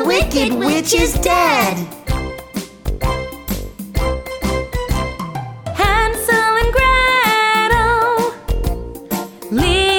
the Wicked Witch is dead. Hansel and Gretel. Leave.